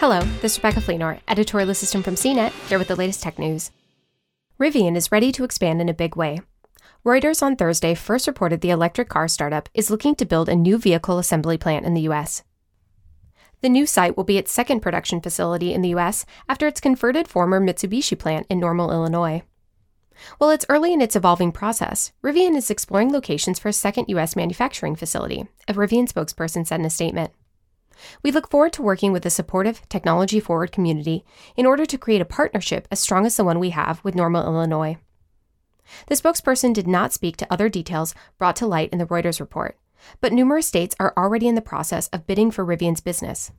Hello, this is Rebecca Fleenor, editorial assistant from CNET, here with the latest tech news. Rivian is ready to expand in a big way. Reuters on Thursday first reported the electric car startup is looking to build a new vehicle assembly plant in the U.S. The new site will be its second production facility in the U.S. after its converted former Mitsubishi plant in Normal, Illinois. While it's early in its evolving process, Rivian is exploring locations for a second U.S. manufacturing facility, a Rivian spokesperson said in a statement. We look forward to working with a supportive, technology forward community in order to create a partnership as strong as the one we have with Normal, Illinois. The spokesperson did not speak to other details brought to light in the Reuters report, but numerous states are already in the process of bidding for Rivian's business.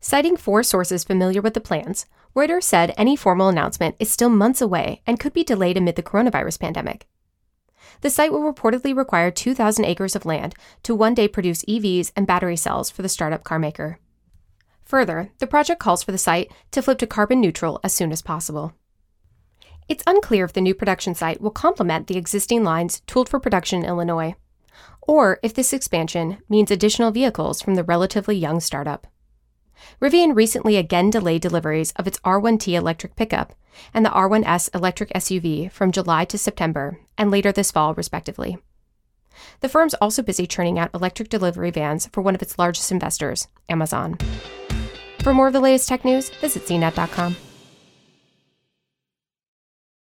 Citing four sources familiar with the plans, Reuters said any formal announcement is still months away and could be delayed amid the coronavirus pandemic. The site will reportedly require 2,000 acres of land to one day produce EVs and battery cells for the startup carmaker. Further, the project calls for the site to flip to carbon neutral as soon as possible. It's unclear if the new production site will complement the existing lines tooled for production in Illinois, or if this expansion means additional vehicles from the relatively young startup. Rivian recently again delayed deliveries of its R1T electric pickup and the R1S electric SUV from July to September and later this fall, respectively. The firm's also busy churning out electric delivery vans for one of its largest investors, Amazon. For more of the latest tech news, visit cnet.com.